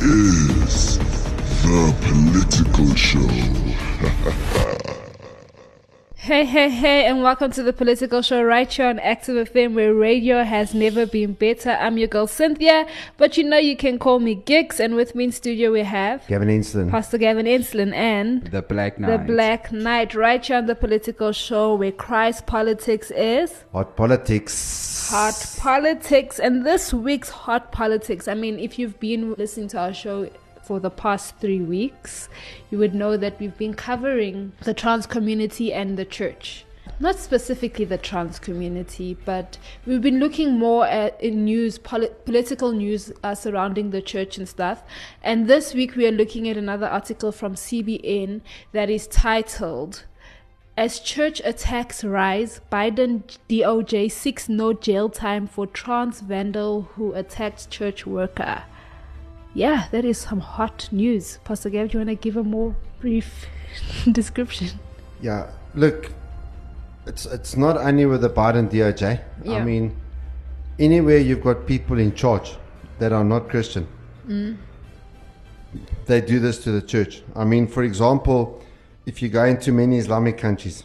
is the political show. Hey, hey, hey, and welcome to the political show right here on Active FM where radio has never been better. I'm your girl Cynthia, but you know you can call me Gigs, and with me in studio we have Gavin Inston. Pastor Gavin Inslin and The Black Knight. the Black Knight right here on the political show where Christ politics is Hot politics. Hot politics. And this week's hot politics, I mean, if you've been listening to our show for the past three weeks, you would know that we've been covering the trans community and the church. Not specifically the trans community, but we've been looking more at in news, poli- political news uh, surrounding the church and stuff. And this week we are looking at another article from CBN that is titled as church attacks rise, Biden DOJ seeks no jail time for trans vandal who attacked church worker. Yeah, that is some hot news. Pastor Gav, do you want to give a more brief description? Yeah, look, it's it's not only with the Biden DOJ. Yeah. I mean, anywhere you've got people in charge that are not Christian, mm. they do this to the church. I mean, for example, if you go into many Islamic countries,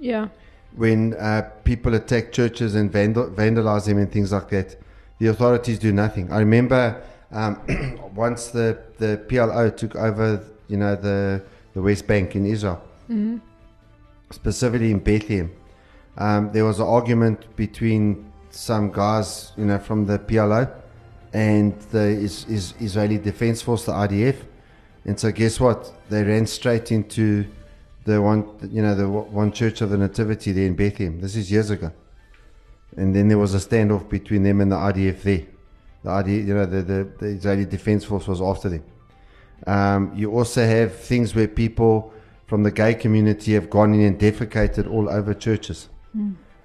Yeah. when uh, people attack churches and vandal- vandalize them and things like that, the authorities do nothing. I remember um, once the, the PLO took over, you know, the, the West Bank in Israel, specifically in Bethlehem, um, there was an argument between some guys, you know, from the PLO and the is, is Israeli Defense Force, the IDF. And so, guess what? They ran straight into the one, you know, the one church of the Nativity there in Bethlehem. This is years ago. And then there was a standoff between them and the IDF there. The IDF, you know, the, the, the Israeli Defense Force was after them. Um, you also have things where people from the gay community have gone in and defecated all over churches.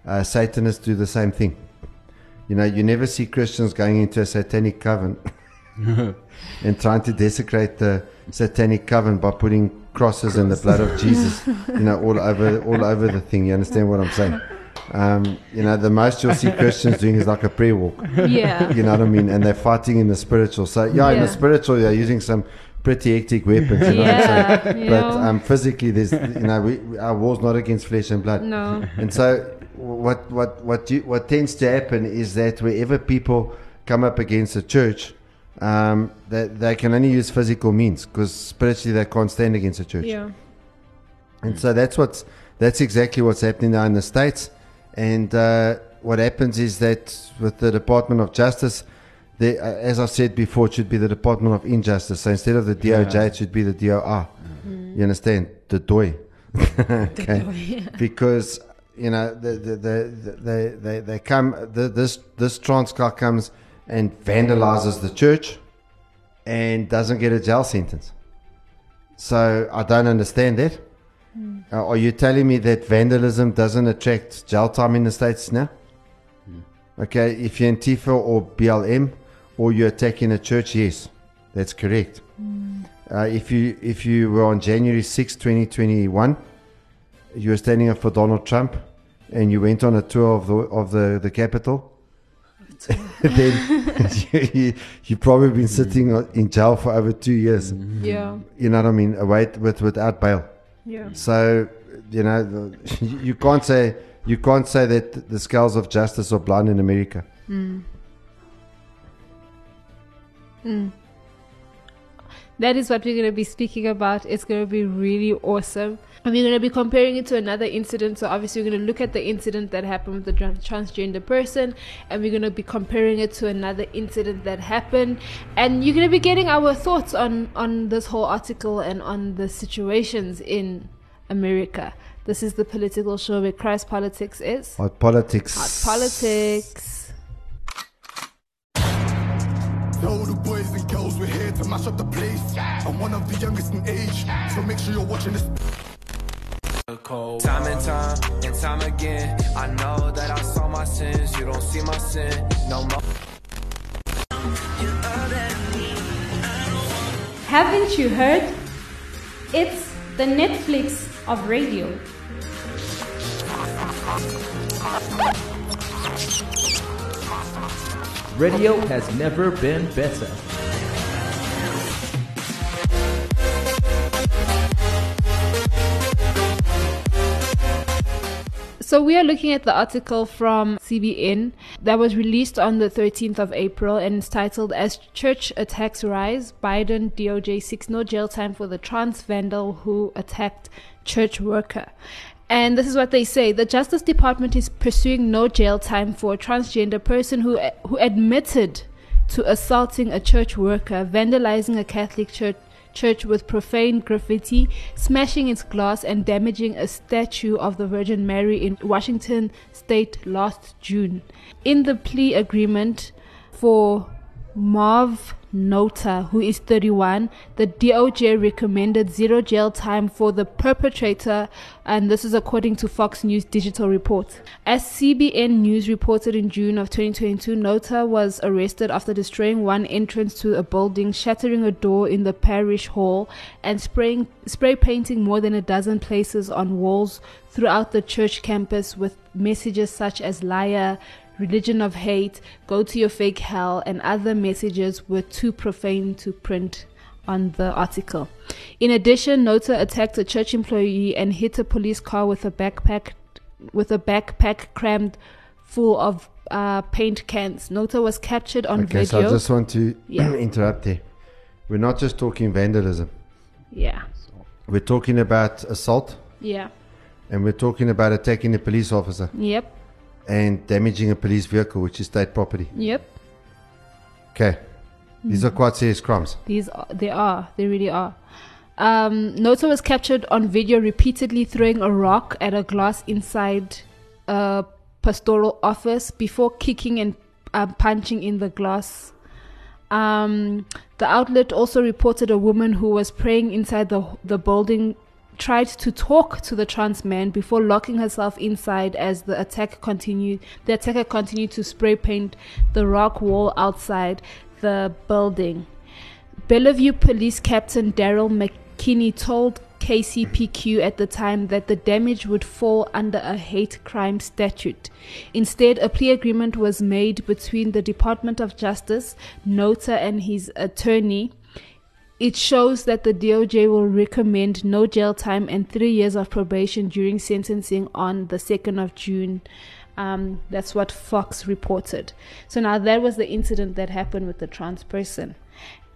Uh, Satanists do the same thing. You know, you never see Christians going into a satanic coven and trying to desecrate the satanic coven by putting crosses and the blood of Jesus, you know, all over all over the thing. You understand what I'm saying? Um, you know, the most you'll see Christians doing is like a prayer walk. Yeah. You know what I mean? And they're fighting in the spiritual. So yeah, in the spiritual, they're using some pretty hectic weapons. You know what I'm saying? Yeah. But um, physically, there's you know, we, we- our war's not against flesh and blood. no. And so, what what what you, what tends to happen is that wherever people come up against the church, um, they, they can only use physical means because spiritually they can't stand against the church. Yeah. And so that's what's that's exactly what's happening now in the states. And uh, what happens is that with the Department of Justice, they, uh, as I said before, it should be the Department of Injustice. So instead of the DOJ, it should be the DOR. You understand? The DOI. okay. Because you know the the the, the they they come the, this this trans guy comes and vandalizes the church and doesn't get a jail sentence. So I don't understand that. Uh, are you telling me that vandalism doesn't attract jail time in the States now? Okay, if you're Antifa or BLM or you're attacking a church, yes, that's correct. Uh, if you if you were on January 6, 2021, you were standing up for Donald Trump and you went on a tour of the of the, the Capitol, then you, you, you've probably been mm. sitting in jail for over two years. Mm. Yeah. You know what I mean? Await with without bail. Yeah. So, you know, the- you can't say you can't say that the scales of justice are blind in America. Mm. That is what we're going to be speaking about. It's going to be really awesome. And we're going to be comparing it to another incident. So, obviously, we're going to look at the incident that happened with the transgender person, and we're going to be comparing it to another incident that happened. And you're going to be getting our thoughts on, on this whole article and on the situations in America. This is the political show where Christ Politics is. Hot politics. Hot politics. To mash up the place. I'm one of the youngest in age, so make sure you're watching this. Time and time and time again, I know that I saw my sins. You don't see my sin no more. Haven't you heard? It's the Netflix of radio. Radio has never been better. So we are looking at the article from CBN that was released on the 13th of April and it's titled As Church Attacks Rise, Biden DOJ seeks no jail time for the trans vandal who attacked church worker. And this is what they say. The Justice Department is pursuing no jail time for a transgender person who who admitted to assaulting a church worker, vandalizing a Catholic church church with profane graffiti, smashing its glass, and damaging a statue of the Virgin Mary in Washington state last June. In the plea agreement for Marv Nota, who is 31, the DOJ recommended zero jail time for the perpetrator, and this is according to Fox News digital report. As CBN News reported in June of 2022, Nota was arrested after destroying one entrance to a building, shattering a door in the parish hall, and spraying spray painting more than a dozen places on walls throughout the church campus with messages such as liar, religion of hate, go to your fake hell, and other messages were too profane to print on the article. In addition, Nota attacked a church employee and hit a police car with a backpack with a backpack crammed full of uh, paint cans. Nota was captured on Okay, video. so I just want to Yeah. interrupt there. We're not just talking vandalism. yeah, We're talking about assault, yeah, and we're talking about attacking a police officer yep, and damaging a police vehicle, which is state property. yep. Okay, these are quite serious crimes. These are, they are, they really are. Um, Nota was captured on video repeatedly throwing a rock at a glass inside a pastoral office before kicking and uh, punching in the glass. Um, the outlet also reported a woman who was praying inside the the building tried to talk to the trans man before locking herself inside as the attack continued. The attacker continued to spray paint the rock wall outside the building. Bellevue Police Captain Daryl McKinney told KCPQ at the time that the damage would fall under a hate crime statute. Instead, a plea agreement was made between the Department of Justice, Nota, and his attorney. It shows that the DOJ will recommend no jail time and three years of probation during sentencing on the 2nd of June. Um, that's what Fox reported. So now that was the incident that happened with the trans person.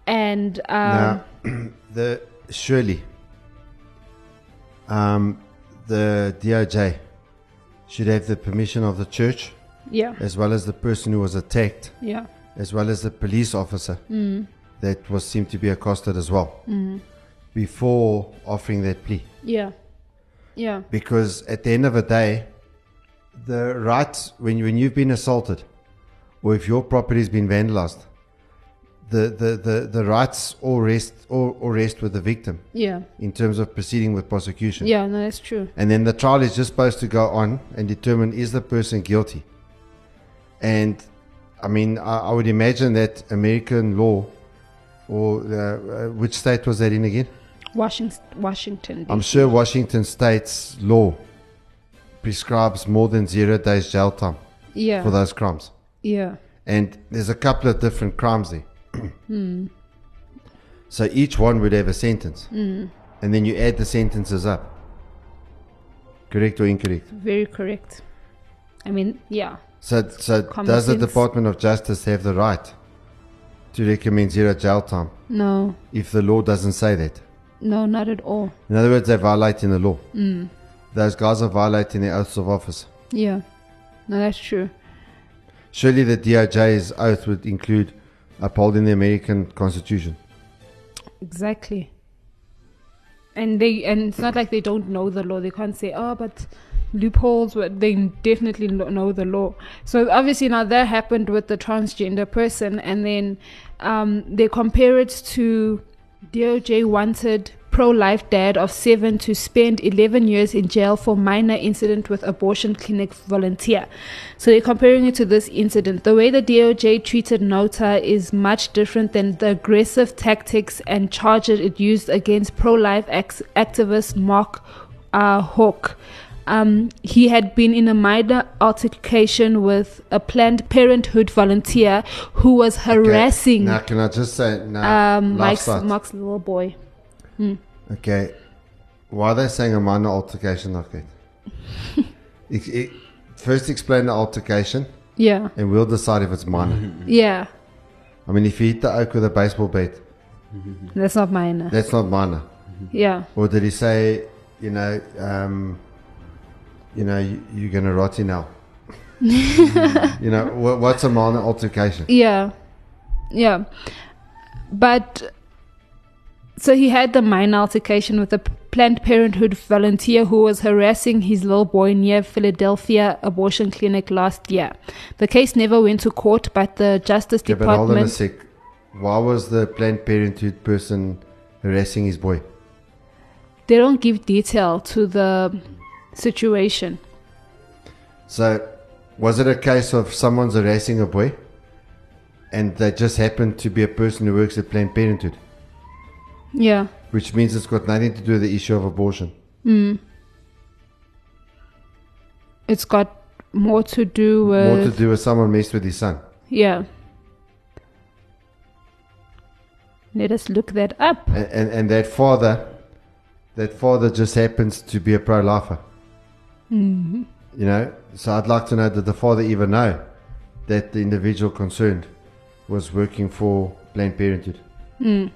And um, now, the surely, um, the DOJ should have the permission of the church, yeah, as well as the person who was attacked, yeah, as well as the police officer that was seemed to be accosted as well, mm-hmm. before offering that plea. yeah, yeah, Because at the end of the day, the right when you, when you've been assaulted, or if your property has been vandalized, the, the, the, the rights all rest all, all rest with the victim yeah, in terms of proceeding with prosecution. yeah. No, that's true. And then the trial is just supposed to go on and determine is the person guilty. And I mean, I, I would imagine that American law, or uh, uh, which state was that in again? Washington, Washington. I'm sure Washington state's law prescribes more than zero days jail time Yeah, for those crimes. yeah, And there's a couple of different crimes there. So each one would have a sentence. And then you add the sentences up. Correct or incorrect? very correct. I mean, yeah, So, so Common does the. Department of Justice have the right to recommend zero jail time no, if the law doesn't say that? no, not at all. In other words, they're violating the law. Mm. Those guys are violating their oaths of office. Yeah, no, that's true. Surely the DOJ's oath would include upholding the American Constitution. Exactly. And they and it's not like they don't know the law. They can't say, "Oh, but loopholes, but they definitely know the law. So obviously now that happened with the transgender person, and then um, they compare it to DOJ wanted pro-life dad of seven to spend 11 years in jail for minor incident with abortion clinic volunteer. So they're comparing it to this incident. The way the DOJ treated Nota is much different than the aggressive tactics and charges it used against pro-life ex- activist Mark uh, Houck. Um, he had been in a minor altercation with a Planned Parenthood volunteer who was harassing Now, can I just say, no, um, Mike's. Mark's little boy. Hmm. Okay. Why are they saying a minor altercation that? Ex- e- First, explain the altercation, Yeah, and we'll decide if it's minor. yeah, I mean, if you hit the oak with a baseball bat, that's not minor. that's not minor. Yeah, Or did he say, you know, um, you know, you, you're going to rot in hell? you know, what, what's a minor altercation? yeah, yeah. But so he had the minor altercation with a Planned Parenthood volunteer who was harassing his little boy near Philadelphia abortion clinic last year. The case never went to court, but the Justice Yeah, but hold on a Department. sec. Why was the Planned Parenthood person harassing his boy? they don't give detail to the situation. So, was it a case of someone's harassing a boy, and they just happened to be a person who works at Planned Parenthood, Yeah. which means it's got nothing to do with the issue of abortion. Mm. It's got more to do with More to do with someone messed with his son. yeah. Let us look that up. And, and, and that father, that father just happens to be a pro-lifer. Mhm. You know, so I'd like to know did the father even know that the individual concerned was working for Planned Parenthood? Mm.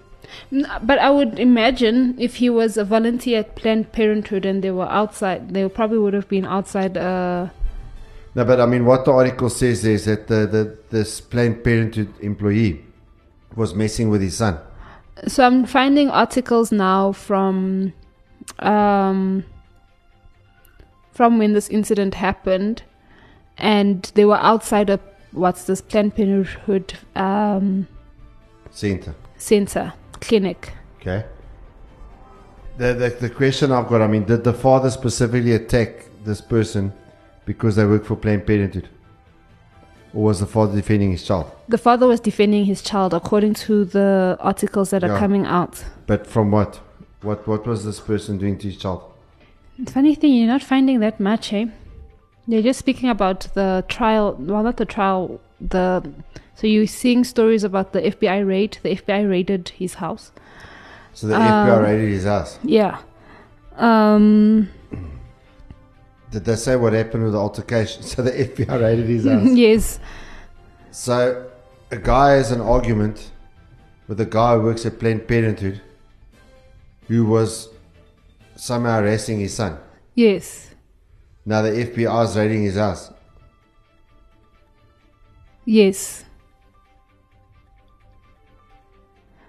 But I would imagine if he was a volunteer at Planned Parenthood and they were outside, they probably would have been outside. Uh, No, but I mean, what the article says is that the, the, this Planned Parenthood employee was messing with his son. so I'm finding articles now from um, from when this incident happened, and they were outside of what's this Planned Parenthood um, Center. center clinic. Okay. The, the, the question I've got, I mean, did the father specifically attack this person because they work for Planned Parenthood? Or was the father defending his child? The father was defending his child, according to the articles that are coming out. But from what? What what was this person doing to his child? It's funny thing, you're not finding that much, eh? They're just speaking about the trial. Well, not the trial. The so you're seeing stories about the FBI raid. The FBI raided his house. So the FBI Um, raided his house. Yeah. Um. Did they say what happened with the altercation? So the FBI raided his house. yes. So a guy has an argument with a guy who works at Planned Parenthood who was somehow harassing his son. Yes. Now the FBI is raiding his house. Yes.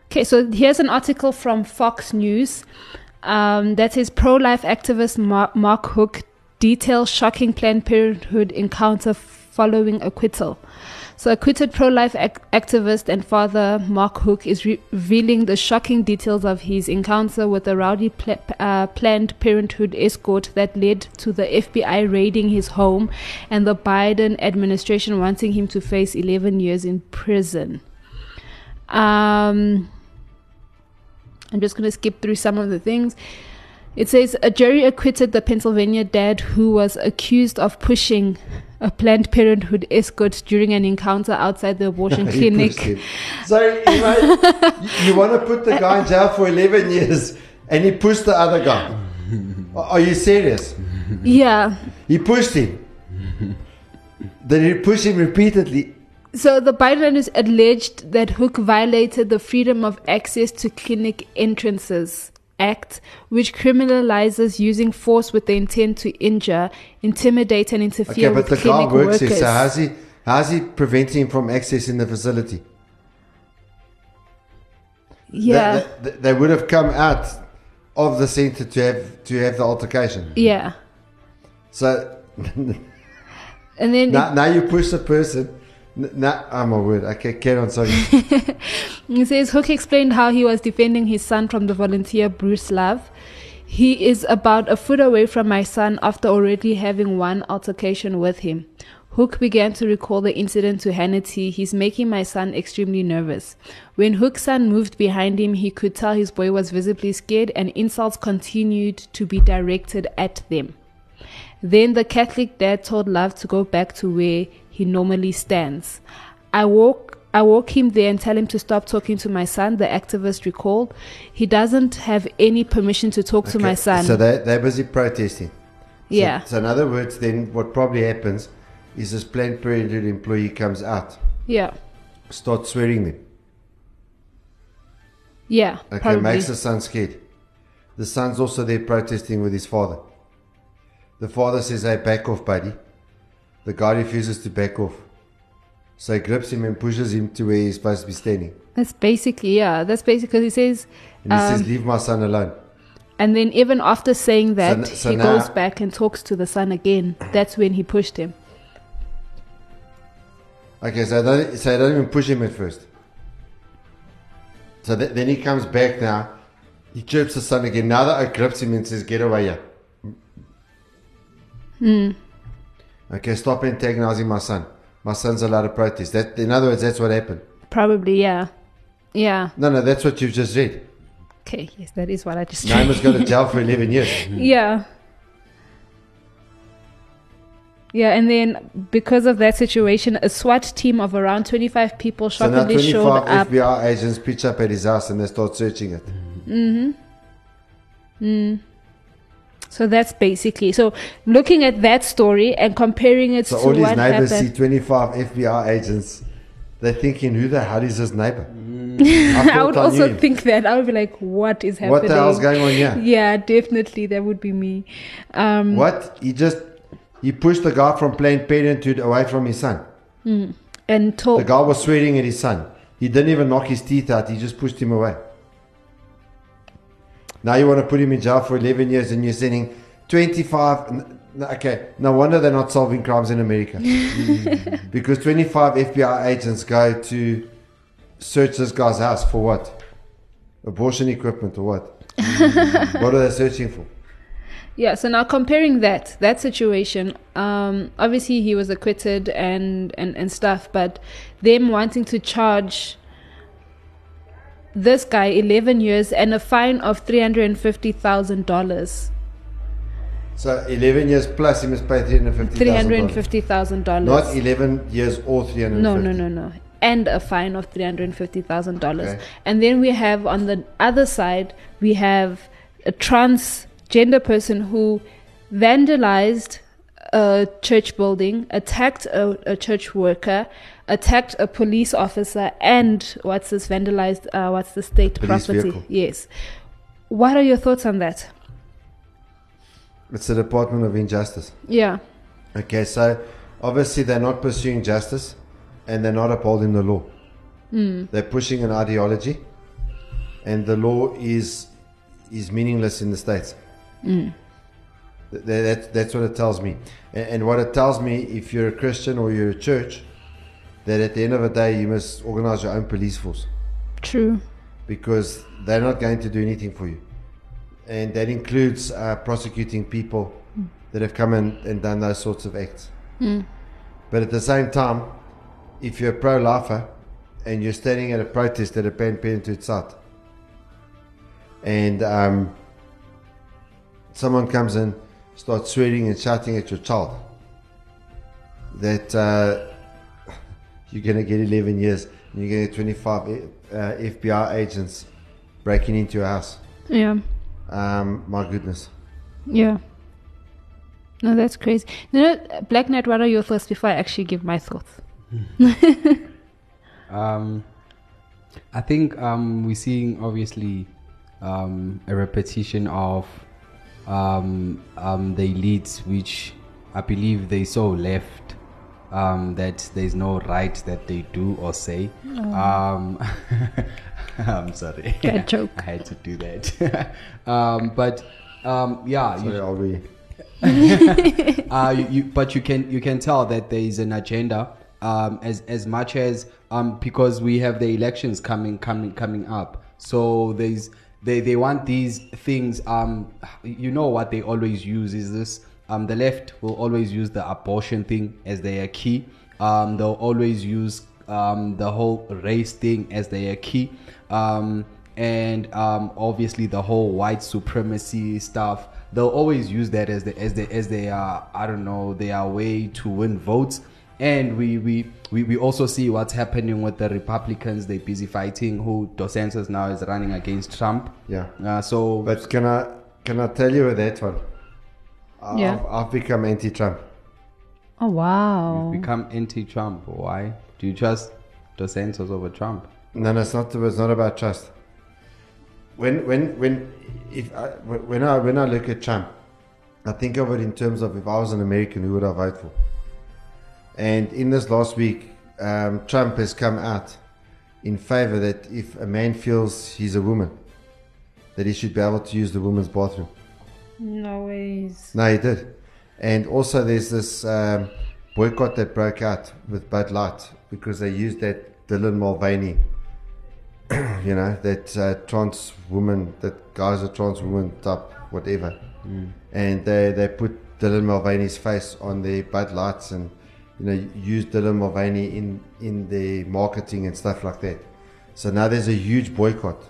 Okay, so here's an article from Fox News um, that says pro life activist Mar- Mark Houck details shocking Planned Parenthood encounter following acquittal. So, acquitted pro life ac- activist and father Mark Houck is re- revealing the shocking details of his encounter with a rowdy pla- uh, Planned Parenthood escort that led to the FBI raiding his home and the Biden administration wanting him to face 11 years in prison. Um, I'm just going to skip through some of the things. It says a jury acquitted the Pennsylvania dad who was accused of pushing a Planned Parenthood escort during an encounter outside the abortion clinic. So you, know, you, want to put the guy in jail for 11 years and he pushed the other guy. Are you serious? Yeah. He pushed him. Then he pushed him repeatedly. So the Biden is alleged that Houck violated the Freedom of Access to Clinic Entrances Act, which criminalizes using force with the intent to injure, intimidate, and Okay, interfere but with the guy clinic works workers. here, so how's he, how's he preventing him from accessing the facility? yeah, They, they- they would have come out of the center to have to have the altercation. yeah. So And then now, now you push the person. N- Now, oh my word. Okay, carry on. Sorry. He says Houck explained how he was defending his son from the volunteer Bruce Love. He is about a foot away from my son after already having one altercation with him. Houck began to recall the incident to Hannity. He's making my son extremely nervous. When Houck's son moved behind him, he could tell his boy was visibly scared and insults continued to be directed at them. Then the Catholic dad told Love to go back to where he normally stands. I walk I walk him there and tell him to stop talking to my son, the activist recalled. He doesn't have any permission to talk to my son. So they, they're busy protesting. So- yeah. So, in other words, then what probably happens is this Planned Parenthood employee comes out, Yeah. starts swearing them. Yeah. Okay, probably. makes the son scared. The son's also there protesting with his father. The father says, Hey, back off, buddy. The guy refuses to back off. So he grips him and pushes him to where he's supposed to be standing. That's basically yeah. That's basically he says And he um, says, Leave my son alone. and then even after saying that n- so he now- goes back and talks to the son again. That's when he pushed him. Okay, so I don't, so I don't even push him at first. So th- then he comes back now. He chirps the son again. Now that I grips him and says, Get away here. Hmm. Okay, stop antagonizing my son. My son's allowed to protest. That, in other words, that's what happened. Probably yeah. Yeah. No, no, that's what you've just read. Okay, yes, that is what I just Naima's go to jail for 11 years. Yeah. Yeah, and then because of that situation, a SWAT team of around 25 people So now shockingly showed 25 up. FBI agents pitch up at his house and they start searching it. Mm-hmm. Mm. So that's basically so looking at that story and comparing it So to all his what neighbors happened. see 25 FBI agents. They're thinking, who the hell is this neighbor? I, thought would I also him. think that I would be like, "What is happening? What the hell's going on here? Yeah, definitely, that would be me. Um, What? He just he pushed the guy from Planned Parenthood away from his son. mm, and told The guy was swearing at his son. He didn't even knock his teeth out. He just pushed him away. Now you want to put him in jail for 11 years and you're sending 25. n- n- Okay, no wonder they're not solving crimes in America. because 25 FBI agents go to search this guy's house for what? Abortion equipment or what? what are they searching for? Yeah, so now comparing that that situation, um, obviously he was acquitted and, and and stuff, but them wanting to charge this guy eleven years and a fine of three hundred and fifty thousand dollars. So 11 years plus he must pay $350,000. Three hundred and fifty thousand dollars. Not 11 years or 350 No, no, no, no. And a fine of three hundred and fifty thousand dollars. Okay. And then we have on the other side we have a transgender person who vandalized a church building, attacked a, a church worker, attacked a police officer, and what's this vandalized? Uh, what's the state Police property? vehicle. Yes. What are your thoughts on that? It's the Department of Injustice. Yeah. Okay, so obviously they're not pursuing justice and they're not upholding the law. Mm. They're pushing an ideology and the law is is meaningless in the States. Mm. Th- th- That, that's what it tells me. And, and what it tells me, if you're a Christian or you're a church, that at the end of the day you must organize your own police force True. because they're not going to do anything for you. And that includes uh, prosecuting people Mm. that have come in and done those sorts of acts. Mm. But at the same time, if you're a pro lifer and you're standing at a protest at a Planned Parenthood site, and um, someone comes in, starts swearing and shouting at your child, that uh, you're going to get 11 years and you're going to get 25 uh, FBI agents breaking into your house. Yeah. Um, my goodness. Yeah. No, that's crazy. You know, Black Knight, what are your thoughts before I actually give my thoughts? Um, I think um, we're seeing obviously um, a repetition of um, um, the elites, which I believe they so left um, that there's no right that they do or say. Um, I'm sorry. Bad joke. I had to do that. um, but um, yeah, Sorry, you- are we? uh, you, you, but you can you can tell that there is an agenda um, as as much as um, because we have the elections coming coming coming up. So there's they they want these things. Um, you know what they always use is this. Um, the left will always use the abortion thing as their key. Um, they'll always use um, the whole race thing as their key. Um, and um, obviously the whole white supremacy stuff they'll always use that as the as the as they are I don't know their way to win votes. And we, we, we, we also see what's happening with the Republicans. They're busy fighting who DeSantis now is running against Trump. Yeah. Uh, so, But can I can I tell you that one? I've, Yeah. I've become anti-Trump. Oh wow. become anti-Trump. Why? Do you trust DeSantis over Trump? No, no, it's not. It's not about trust. When when when if I, when I when I look at Trump, I think of it in terms of if I was an American, who would I vote for? And in this last week, um, Trump has come out in favor that if a man feels he's a woman, that he should be able to use the woman's bathroom. No ways. No, he did. And also, there's this um, boycott that broke out with Bud Light because they used that Dylan Mulvaney, you know, that uh, trans woman, that guy's a trans woman type, whatever. And they, they put Dylan Mulvaney's face on their Bud Lights and, you know, used Dylan Mulvaney in, in their marketing and stuff like that. So now there's a huge boycott.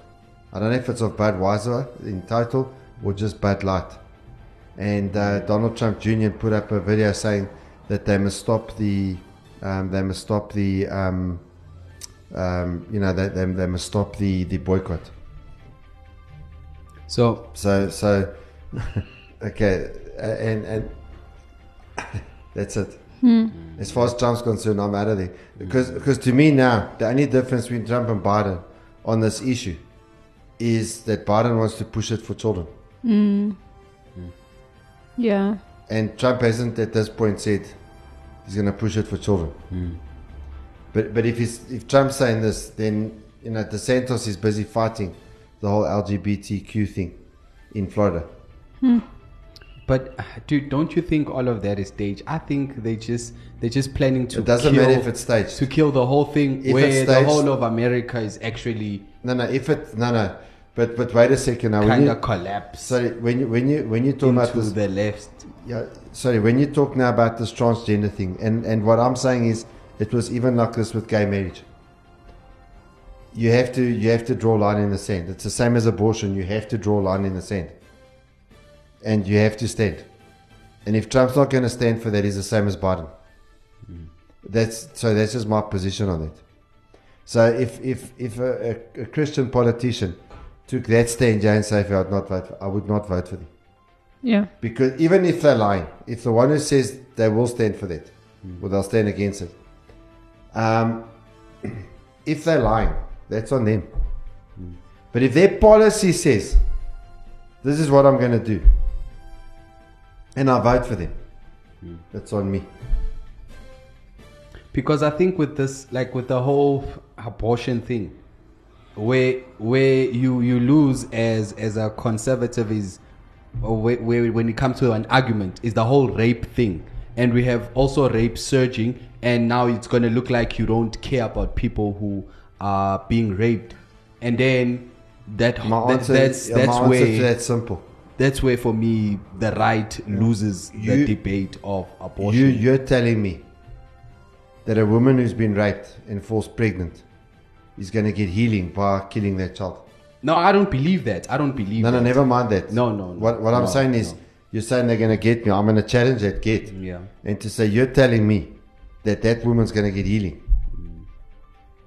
I don't know if it's of Budweiser in total or just Bud Light and uh, Donald Trump Jr. put up a video saying that they must stop the um, they must stop the um, um, you know they, they, they must stop the, the boycott. So so so okay uh, and and that's it. Hmm. As far as Trump's concerned, I'm out of there because because to me now the only difference between Trump and Biden on this issue is that Biden wants to push it for children. Mm. Yeah. And Trump hasn't at this point said he's going to push it for children. Hmm. But but if he's, if Trump's saying this, then you know DeSantis is busy fighting the whole LGBTQ thing in Florida. Hmm. But uh, dude, don't you think all of that is staged? I think they just they're just planning to. It doesn't kill, matter if it's staged. To kill the whole thing, If where it's the whole of America is actually No, no. If it no no, but but wait a second now. when Kinda collapse Sorry, when you when you when you talk about this, the left. yeah. Sorry, when you talk now about this transgender thing, and and what I'm saying is, it was even like this with gay marriage. You have to you have to draw a line in the sand. It's the same as abortion. You have to draw a line in the sand, and you have to stand. And if Trump's not going to stand for that, he's the same as Biden. Mm. That's so. That's just my position on it. So if if if a, a, a Christian politician took that stand, Jane Safi, I'd not vote. For, I would not vote for them Yeah. because even if they're lying, if the one who says they will stand for that, hmm. or they'll stand against it, um, if they're lying, that's on them. Hmm. But if their policy says, "This is what I'm going to do," and I vote for them, hmm. that's on me. because I think with this, like with the whole abortion thing, where where you you lose as as a conservative is, where, where when it comes to an argument is the whole rape thing, and we have also rape surging, and now it's going to look like you don't care about people who are being raped, and then that, My that- answer, that's yeah, that's where that's simple. that's where for me the right loses the debate of abortion. You, you're telling me that a woman who's been raped and falls pregnant is going to get healing by killing that child. No, I don't believe that. I don't believe No, that. no, never mind that. No, no, no. What, what I'm saying is, no. you're saying they're going to get me. I'm going to challenge that get. Yeah. And to say, you're telling me that that woman's going to get healing. Mm.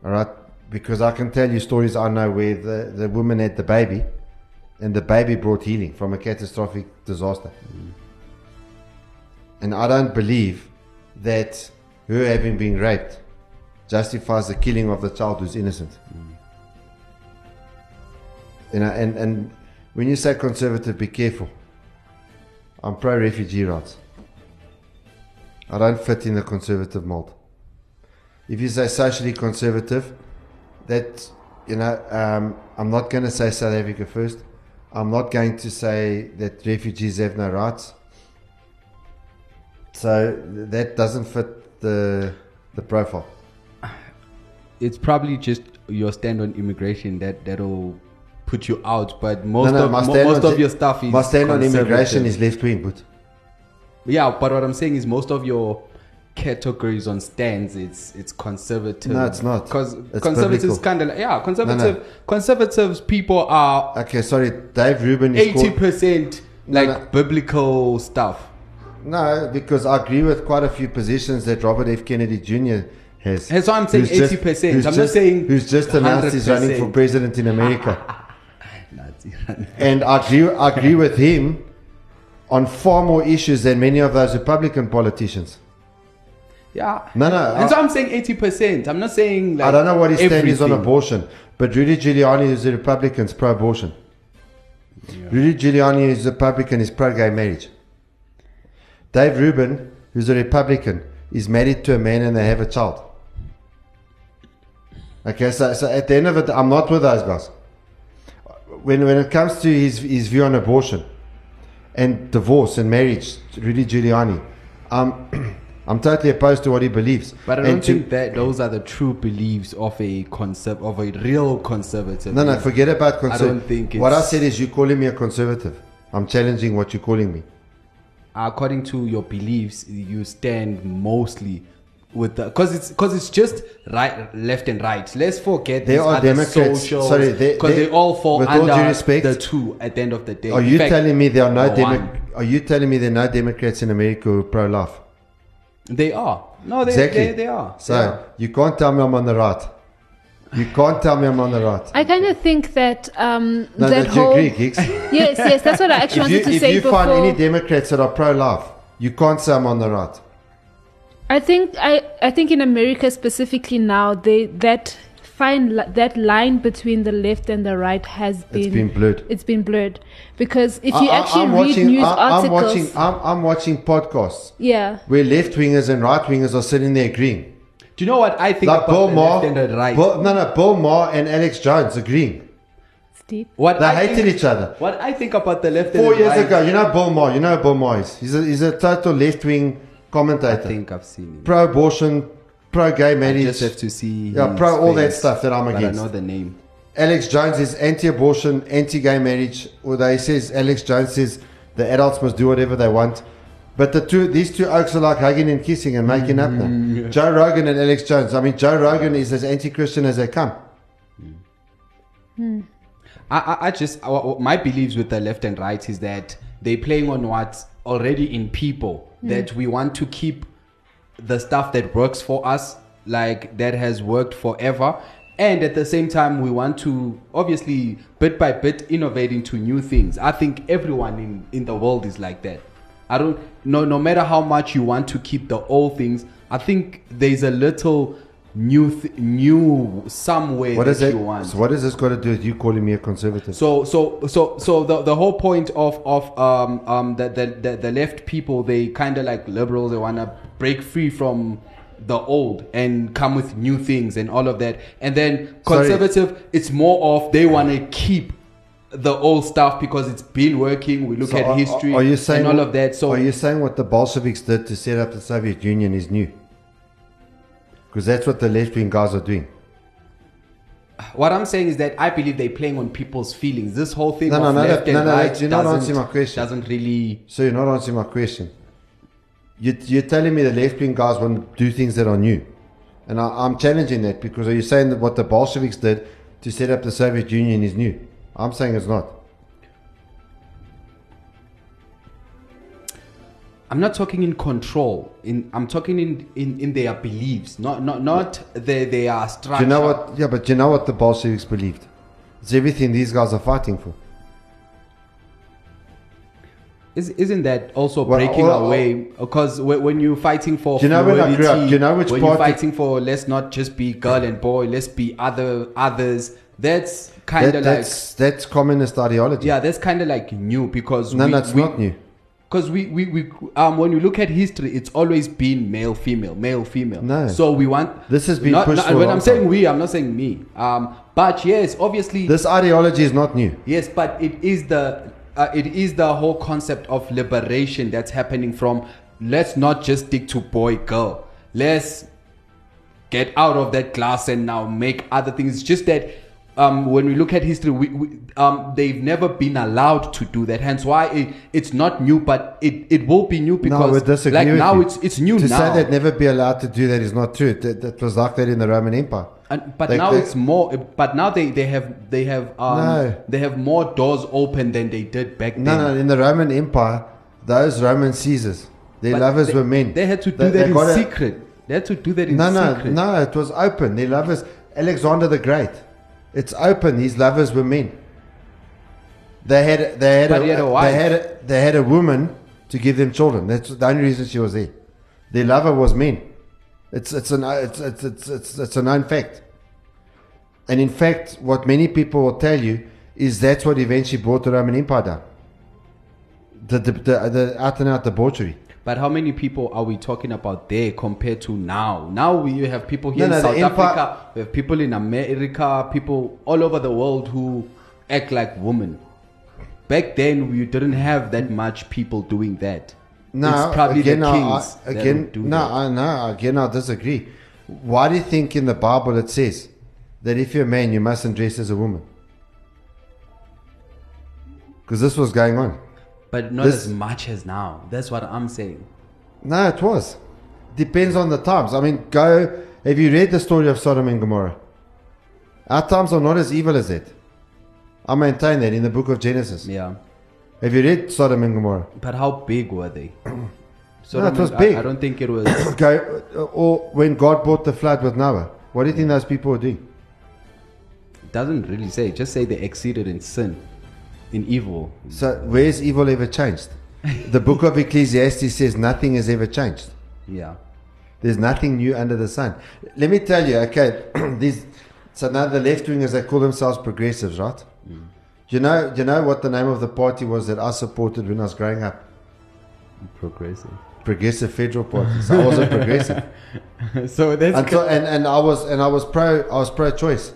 All right? Because I can tell you stories I know where the, the woman had the baby and the baby brought healing from a catastrophic disaster. Mm. And I don't believe that her having been raped justifies the killing of the child who's innocent. You know, and, and when you say conservative, be careful. I'm pro refugee rights. I don't fit in the conservative mold. If you say socially conservative, that, you know, um, I'm not going to say South Africa first. I'm not going to say that refugees have no rights. So that doesn't fit the the profile. It's probably just your stand on immigration that that'll put you out. But most no, no, of mo- most on, of your stuff is my stand on immigration is left wing, but Yeah, but what I'm saying is most of your categories on stands it's it's conservative. No, it's not. Because conservatives kind of like, yeah, conservative No, conservatives people are okay. Sorry, Dave Rubin is eighty called, percent No, like biblical stuff. no, because I agree with quite a few positions that Robert F. Kennedy Jr. has. That's why I'm saying just- 80%. who's I'm not just- saying who's just announced he's running for president in America. And I agree, I agree with him on far more issues than many of those Republican politicians. yeah. No, no, And I- so I'm saying eighty percent. I'm not saying like I don't know what his stand is on abortion, but Rudy Giuliani is a Republican, is pro-abortion. Rudy Giuliani is a Republican, is pro-gay marriage. Dave Rubin, who's a Republican, is married to a man and they have a child. Okay, so, so at the end of it, I'm not with those guys. When, when it comes to his, his view on abortion and divorce and marriage, Rudy Giuliani, um, I'm totally opposed to what he believes. But I don't to- think that those are the true beliefs of a concept of a real conservative. No, no, forget about conservative. I don't think What I said is you're calling me a conservative. I'm challenging what you're calling me. according to your beliefs, you stand mostly with the because it's because it's just right, left, and right. Let's forget There these are other Democrats- socials, sorry, they- because they, they- all fall with all under due respect, the two at the end of the day. Are you fact, telling me there are no Demo- Are you telling me there are no Democrats in America who are pro-life? They are no, they exactly. they, they are. So They are. you can't tell me I'm on the right. You can't tell me I'm on the right. I kind of think that um, No, that that you whole agree, Gigs. yes, yes, that's what I actually if you, wanted to if say If you before. find any Democrats that are pro-life, you can't say I'm on the right. I think I, I think in America specifically now they that fine li- that line between the left and the right has been it's been blurred. It's been blurred because if you I- I- actually I'm read watching, news I, I'm articles, watching. I'm, I'm watching podcasts yeah, where left wingers and right wingers are sitting there agreeing. Do you know what I think Like about Bill the Maher, left and the right? Bill, no, no, Bill Maher and Alex Jones agreeing. Steve. what They I hated think, each other. What I think about the left Four and the years right, ago, you know Bill Maher. You know who Bill Maher is. He's a, he's a total left wing I think I've seen him. Pro-abortion, pro-gay I marriage. just have to see. Yeah, pro all that stuff that I'm but against. I know the name. Alex Jones is anti-abortion, anti-gay marriage. Although he says Alex Jones says the adults must do whatever they want. But the two, these two oaks are like hugging and kissing and making up now. Mm, Joe Rogan and Alex Jones. I mean, Joe Rogan is as anti-Christian as they come. Hmm. Hmm. I, I, I just I- I- my beliefs with the left and right is that they're playing on what's already in people that hmm. we want to keep the stuff that works for us like that has worked forever. And at the same time we want to obviously bit by bit innovate into new things. I think everyone in in the world is like that. I don't no no matter how much you want to keep the old things i think there's a little new th- new somewhere What that is it? you want So what does this got to do with you calling me a conservative? so so so so the, the whole point of of um um the the, the, the left people they kind of like liberals they want to break free from the old and come with new things and all of that and then Sorry. conservative it's more of they want to keep the old stuff because it's been working we look So at are- history are you saying and all of that so are you saying what the Bolsheviks did to set up the Soviet Union is new? Because that's what the left wing guys are doing. what i'm saying is that i believe they're playing on people's feelings this whole thing No, of no, no, left no, and no, no, right you're not doesn't, answering my question. doesn't really So you're not answering my question. You, you're telling me the left wing guys want to do things that are new. And I, I'm challenging that because are you saying that what the Bolsheviks did to set up the Soviet Union is new? I'm saying it's not. I'm not talking in control. In I'm talking in, in, in their beliefs, not not not their their structure. Do you know what? Yeah, but you know what the Bolsheviks believed? It's everything these guys are fighting for. Is, isn't that also Well, breaking well, away? Because when when you're fighting for Do you know when I grew up, you know which when you're fighting for let's not just be girl and boy, let's be other others. That's kind That, of like that's that's communist ideology. yeah, that's kind of like new because No, we, that's we, not new. Because we, we, we um when you look at history, it's always been male female male female. No. So we want This has been not, pushed not- when I'm saying time. we, I'm not saying me. Um, but yes, obviously This ideology is not new. Yes, but it is the uh, it is the whole concept of liberation that's happening from let's not just stick to boy girl. Let's get out of that class and now make other things. It's just that um, when we look at history, we, we, um, they've never been allowed to do that. Hence, why it, it's not new, but it, it will be new because no, like now you. it's it's new to now. say they'd never be allowed to do that is not true. That, that was like that in the Roman Empire. And, but They- now they- it's more. But now they, they have they have um, No. they have more doors open than they did back then. no, no, in the Roman Empire, those Roman Caesars, their But lovers they, were men. They had to do that in got a- secret. They had to do that in No, no, secret. no, it was open. Their lovers, Alexander the Great, it's open. His lovers were men. They had, they had, But a, he had a they had, a, they had a woman to give them children. That's the only reason she was there. Their lover was men. It's, it's an, it's, it's, it's, it's, it's a known fact. And in fact, what many people will tell you is that's what eventually brought the Roman Empire down. The, the, the, the out and out debauchery. But how many people are we talking about there compared to now? Now we have people here No, in no, South Africa, we have people in America, people all over the world who act like women. Back then, we didn't have that much people doing that. No, it's probably again, the kings. I, again, no. I, no, again, I disagree. Why do you think in the Bible it says that if you're a man, you mustn't dress as a woman? Because this was going on. But not this- as much as now. That's what I'm saying. No, it was. Depends on the times. I mean, go. Have you read the story of Sodom and Gomorrah? Our times are not as evil as that. I maintain that in the book of Genesis. Yeah. Have you read Sodom and Gomorrah? But how big were they? So No, it was I- big. I, don't think it was. Okay, or when God brought the flood with Noah, what do you think those people were doing? It doesn't really say. Just say they exceeded in sin, in evil. So where's evil ever changed? The book of Ecclesiastes says nothing has ever changed. Yeah. There's nothing new under the sun. Let me tell you, okay, these so now the left wingers they call themselves progressives, right? Mm. Do you know do you know what the name of the party was that I supported when I was growing up? Progressive. Progressive Federal Party. So I wasn't progressive. so that's until and, and I was and I was pro I was pro choice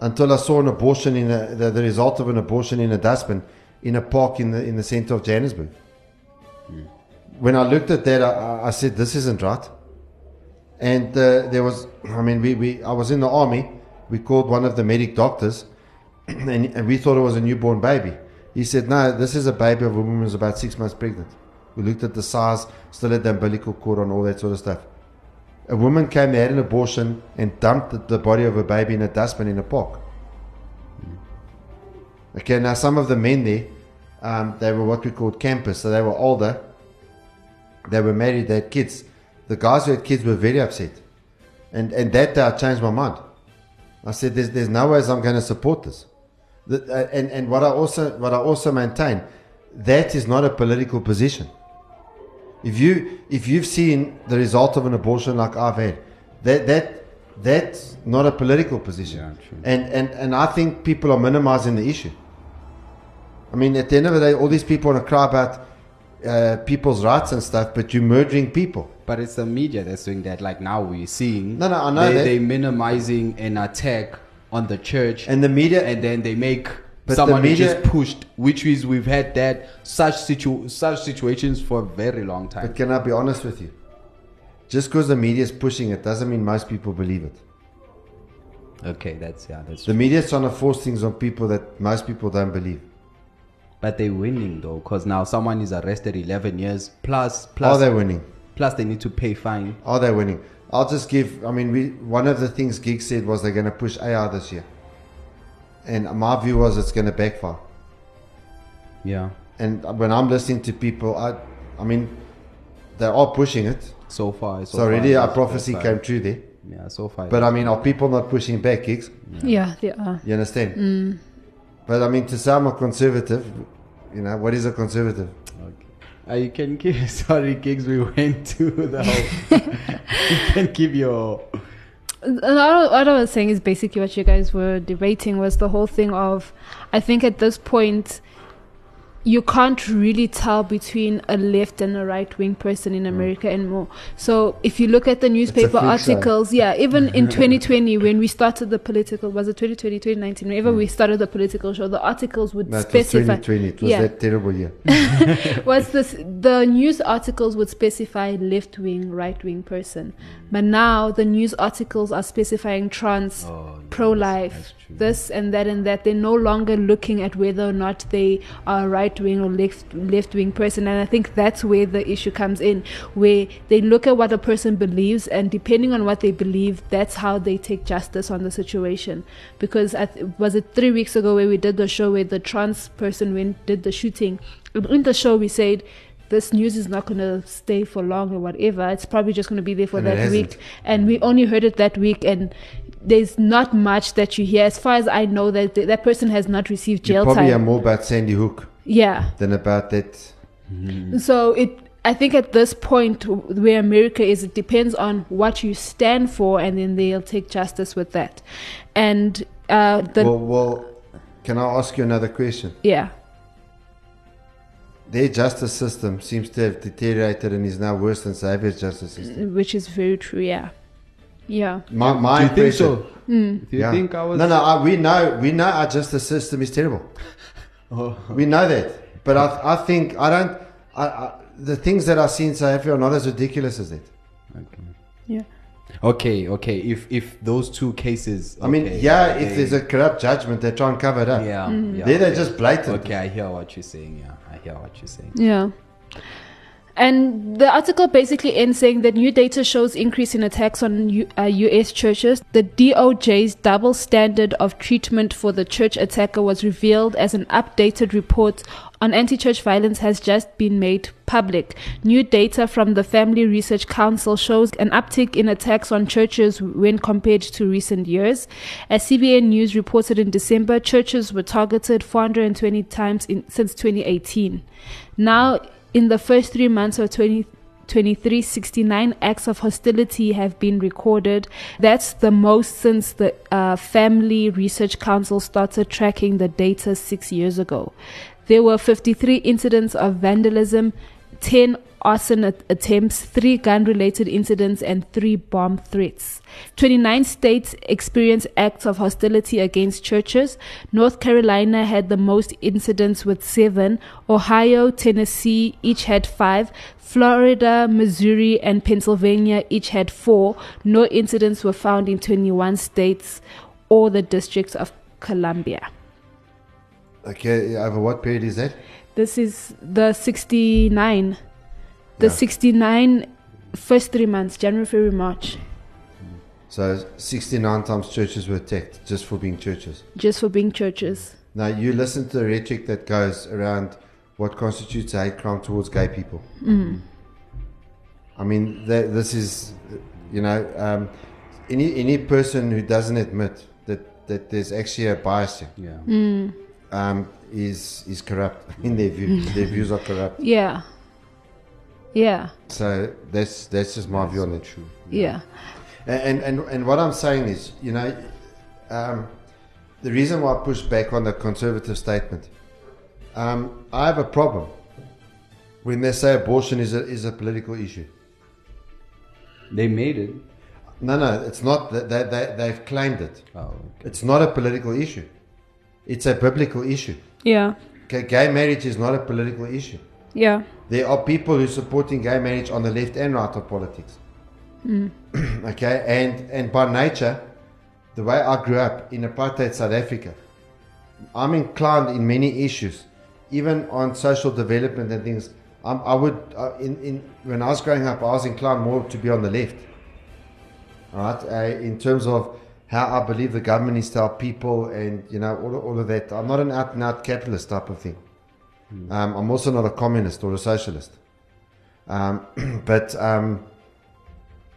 until I saw an abortion in a, the, the result of an abortion in a dustbin in a park in the in the center of Johannesburg. When I looked at that, I- I, said, "This isn't right." And uh, there was, I mean, we, we I was in the army. We called one of the medic doctors, and, and we thought it was a newborn baby. He said, "No, this is a baby of a woman who's about six months pregnant." We looked at the size, still had the umbilical cord on, all that sort of stuff. A woman came there, had an abortion, and dumped the, the body of a baby in a dustbin in a park. Okay, now some of the men there, um, they were what we called campers, so they were older. They were married, they had kids. The guys who had kids were very upset. And, and that day I changed my mind. I said, there's, there's no ways I'm going to support this. The, uh, and, and what I also, what I also maintain, that is not a political position. If you if you've seen the result of an abortion like I've had, that that that's not a political position. and, and and I think people are minimizing the issue. I mean, at the end of the day, all these people want to cry about uh, people's rights and stuff, but you're murdering people. But it's the media that's doing that. Like now we're seeing. No, no, I know they, that. They minimizing an attack on the church, and the media, and then they make But someone the media- just pushed. Which is we've had that such situ such situations for a very long time. But can I be honest with you? Just because the media is pushing it doesn't mean most people believe it. Okay, that's yeah, that's The media is trying to force things on people that most people don't believe. But they're winning though, because now someone is arrested 11 years plus. Plus Are they winning? Plus, they need to pay fine. Are they winning? I'll just give. I mean, we one of the things Geek said was they're going to push AR this year, and my view was it's going to backfire. Yeah. And when I'm listening to people, I, I mean, they are pushing it. So far, so So, already far, our prophecy backfired. came true there. Yeah, so far. But I mean, are people not pushing back, Geeks? Yeah, they are. You understand? Mm. But I mean, to say I'm a conservative, you know, what is a conservative? Uh, you can give. Sorry, gigs. We went to the whole. you can give your. What I was saying is basically what you guys were debating was the whole thing of, I think at this point, you can't really tell between a left and a right wing person in mm. America anymore. So if you look at the newspaper articles, yeah, even in 2020 when we started the political, was it 2020, 2019, whenever we mm. started the political show, the articles would it was specify. 2020. It was yeah, that terrible year. was this the news articles would specify left wing, right wing person, mm. but now the news articles are specifying trans, Oh, pro life. that's true. this and that and that. They're no longer looking at whether or not they are right wing or left left wing person, and I think that's where the issue comes in, where they look at what a person believes, and depending on what they believe, that's how they take justice on the situation. Because th- was it three weeks ago where we did the show where the trans person went did the shooting. In the show, we said this news is not going to stay for long or whatever. It's probably just going to be there for And that week. And we only heard it that week. And there's not much that you hear. As far as I know, that th- that person has not received jail You probably are time. more about Sandy Hook Yeah. than about that. So it. I think at this point where America is, it depends on what you stand for, and then they'll take justice with that. And uh, the well, well, can I ask you another question? yeah, Their justice system seems to have deteriorated and is now worse than Xavier's justice system. which is very true. Yeah, yeah. My, my Do you think so? Hmm. Do you Yeah. think I was? No, no. I, we know. We know our justice system is terrible. Oh. We know that. But I, I think I don't. I, I, the things that I see in South Africa are not as ridiculous as that. Okay. Yeah. Okay, okay. If if those two cases, I mean, yeah, they- if there's a corrupt judgment, they try and cover it up. yeah, Mm-hmm. yeah, There they're okay. just blatant. Okay, I hear what you're saying. Yeah, I hear what you're saying. Yeah. And the article basically ends saying that new data shows increase in attacks on U- uh, U.S. churches. The DOJ's double standard of treatment for the church attacker was revealed as an updated report on anti-church violence has just been made public. New data from the Family Research Council shows an uptick in attacks on churches when compared to recent years. As CBN News reported in December, churches were targeted 420 times in, since 2018. Now, in the first three months of 2023, 69 acts of hostility have been recorded. That's the most since the uh, Family Research Council started tracking the data six years ago. There were 53 incidents of vandalism, 10 arson at- attempts, 3 gun related incidents, and 3 bomb threats. 29 states experienced acts of hostility against churches. North Carolina had the most incidents with 7. Ohio, Tennessee each had 5. Florida, Missouri, and Pennsylvania each had 4. No incidents were found in 21 states or the District of Columbia. Okay, over what period is that? This is the 69. The Yeah. 69 first three months, January, February, March, So 69 times churches were attacked just for being churches. just for being churches. Now you listen to the rhetoric that goes around what constitutes a hate crime towards gay people. Mm. I mean, th- this is, you know, um, any any person who doesn't admit that, that there's actually a bias here, Yeah. Mm. um, is is corrupt in their view. their views are corrupt. Yeah. Yeah. So that's that's just my view on it. True. Yeah. And, and and what I'm saying is, you know, um, the reason why I push back on the conservative statement, um, I have a problem when they say abortion is a is a political issue. They made it. No, no, it's not. That they, they they've claimed it. Oh, okay. It's not a political issue. It's a biblical issue. Yeah. Okay, gay marriage is not a political issue. Yeah. There are people who are supporting gay marriage on the left and right of politics. okay, and and by nature, the way I grew up in apartheid South Africa, I'm inclined in many issues, even on social development and things. I'm, I would uh, in in when I was growing up, I was inclined more to be on the left. All right, uh, in terms of how I believe the government is to help people, and you know all, all of that. I'm not an out and out capitalist type of thing. Um, I'm also not a communist or a socialist. Um, but um,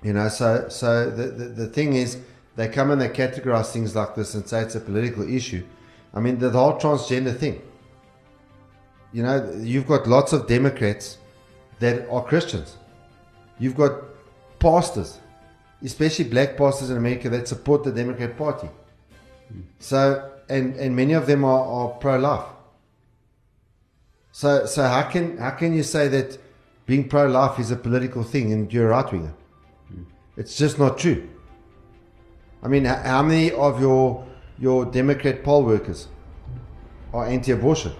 you know, so so the, the the thing is, they come and they categorize things like this and say it's a political issue. I mean, the, the whole transgender thing. You know, you've got lots of Democrats that are Christians. You've got pastors, especially black pastors in America, that support the Democrat Party. So, and and many of them are, are pro-life. So, so how can how can you say that being pro-life is a political thing and you're a right winger? It's just not true. I mean, how many of your your Democrat poll workers are anti-abortion?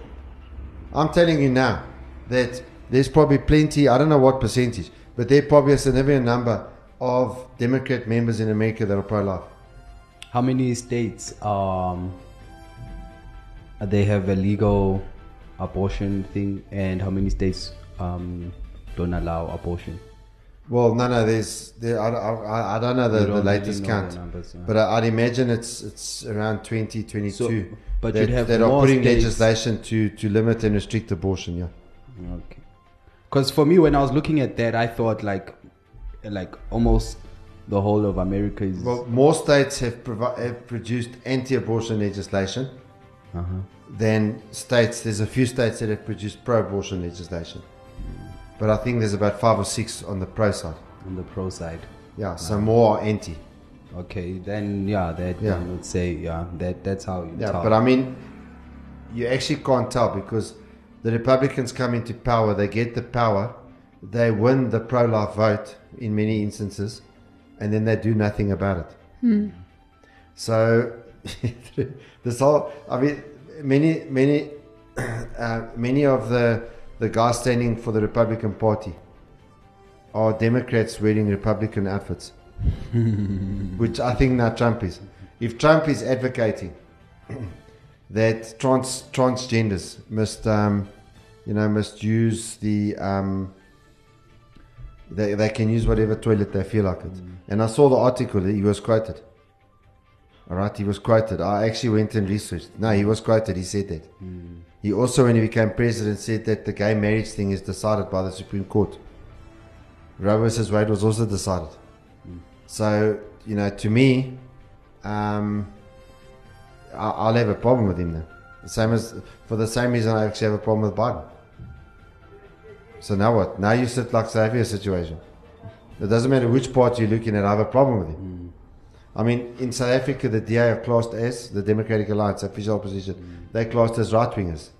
I'm telling you now that there's probably plenty. I don't know what percentage, but there probably a significant number of Democrat members in America that are pro-life. How many states um they have a legal abortion thing, and how many states um don't allow abortion? Well, no, no. There's, there, I, I, I don't know the, the don't latest really the count, numbers, yeah. but I, I'd imagine it's it's around 20, 22 So- but that, you'd have that are putting states- legislation to, to limit and restrict abortion. Yeah, Okay. Because for me, when I was looking at that, I thought like, like almost the whole of America is. well, more states have, provi- have produced anti-abortion legislation uh-huh. Than states. There's a few states that have produced pro-abortion legislation, but I think there's about five or six on the pro side. On the pro side. Yeah, so more are anti. Okay, then yeah, that Yeah. I would say yeah, that that's how you Yeah, tell. but I mean, you actually can't tell because the Republicans come into power, they get the power, they win the pro life vote in many instances, and then they do nothing about it. Hmm. So, this whole, I mean, many, many, uh, many of the, the guys standing for the Republican Party are Democrats wearing Republican outfits, which I think now Trump is. If Trump is advocating that trans transgenders must um, you know must use the um, they, they can use whatever toilet they feel like it. And I saw the article that he was quoted all right he was quoted I actually went and researched no he was quoted he said that hmm. he also when he became president said that the gay marriage thing is decided by the Supreme Court Roe versus Wade was also decided hmm. so you know to me um, I- I'll have a problem with him then. The same as for the same reason I actually have a problem with Biden. So now what? Now you sit like Xavier situation. It doesn't matter which part you're looking at. I have a problem with him. Hmm. I mean, in South Africa, the DA are classed as the Democratic Alliance, official opposition. They're classed as right wingers.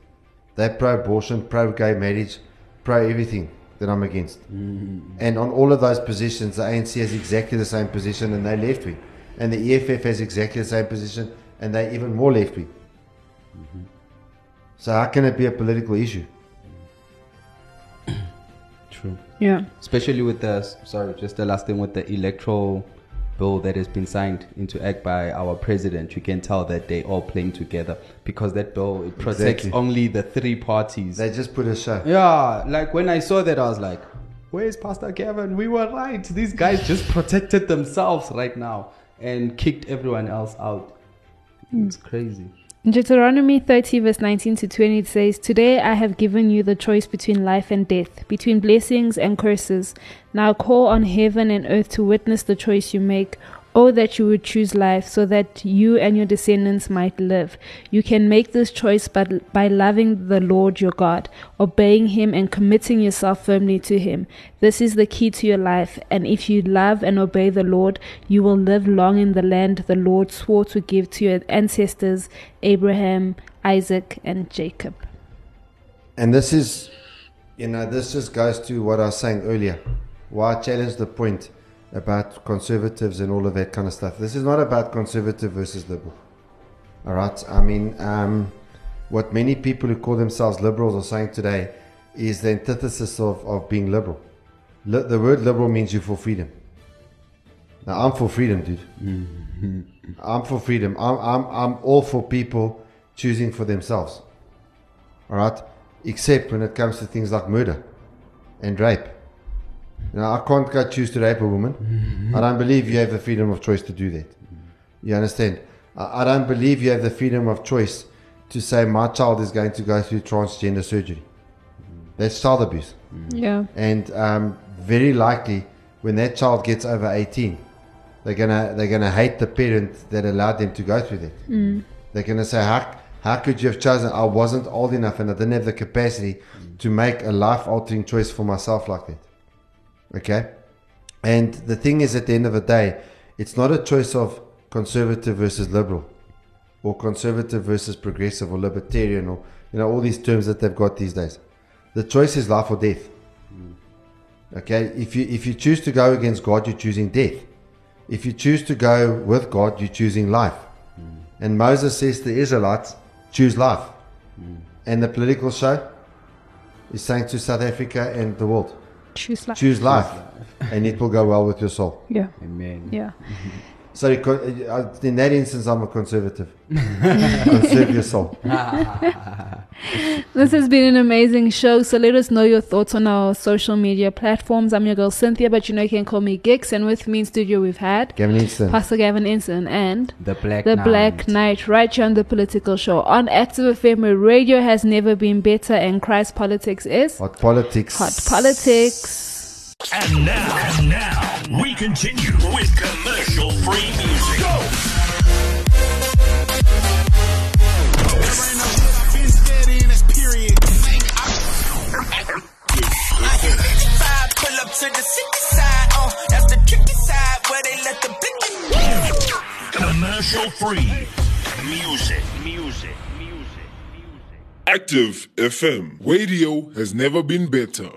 They're pro-abortion, pro-gay marriage, pro-everything that I'm against. Mm. And on all of those positions, the ANC has exactly the same position, and they're left wing. And the EFF has exactly the same position, and they're even more left wing. Mm-hmm. So how can it be a political issue? True. Yeah. Especially with the sorry, just the last thing with the electoral bill that has been signed into act by our president, you can tell that they all playing together because that bill it protects Exactly. only the three parties. They just put a show. Yeah, like when I saw that, I was like, "Where's Pastor Kevin? We were right. These guys just protected themselves right now and kicked everyone else out. It's crazy." Deuteronomy 30, verse 19 to 20, it says, Today I have given you the choice between life and death, between blessings and curses. Now call on heaven and earth to witness the choice you make. Oh, that you would choose life so that you and your descendants might live. You can make this choice but by loving the Lord your God, obeying Him, and committing yourself firmly to Him. This is the key to your life, and if you love and obey the Lord, you will live long in the land the Lord swore to give to your ancestors, Abraham, Isaac, and Jacob. And this is, you know, this just goes to what I was saying earlier. Why I challenged the point about conservatives and all of that kind of stuff. This is not about conservative versus liberal. All right. I mean, um, what many people who call themselves liberals are saying today is the antithesis of, of being liberal. Li- the word liberal means you're for freedom. Now, I'm for freedom, dude. I'm for freedom. I'm, I'm, I'm all for people choosing for themselves. All right? Except when it comes to things like murder and rape. You know, I can't go choose to rape a woman. I don't believe you have the freedom of choice to do that. You understand? I, I don't believe you have the freedom of choice to say my child is going to go through transgender surgery. That's child abuse. Yeah. And um, very likely, when that child gets over 18, they're gonna they're gonna hate the parent that allowed them to go through that. Mm. They're gonna say, "How how could you have chosen? I wasn't old enough, and I didn't have the capacity to make a life altering choice for myself like that." Okay, and the thing is, at the end of the day, it's not a choice of conservative versus liberal, or conservative versus progressive, or libertarian, or you know all these terms that they've got these days. The choice is life or death. Hmm. Okay, if you if you choose to go against God, you're choosing death. If you choose to go with God, you're choosing life. Hmm. And Moses says to the Israelites, choose life. Hmm. And the political show is saying to South Africa and the world, Choose life. choose life, and it will go well with your soul. Yeah. Amen. Yeah. Mm-hmm. So co- uh, in that instance, I'm a conservative. Conserve your soul. This has been an amazing show. So let us know your thoughts on our social media platforms. I'm your girl Cynthia, but you know you can call me Gigs. And with me in studio we've had Gavin Easton. Pastor Gavin Inson and The Black the Knight. Black Knight right here on the Political Show on Active FM. Radio has never been better, and Christ politics is Hot politics. hot politics. And now, and now, we continue with commercial free music. Go! Pull up to the side, uh, that's the tricky side where they let the. Commercial free Music, music. Music. Music. Active FM. Radio has never been better.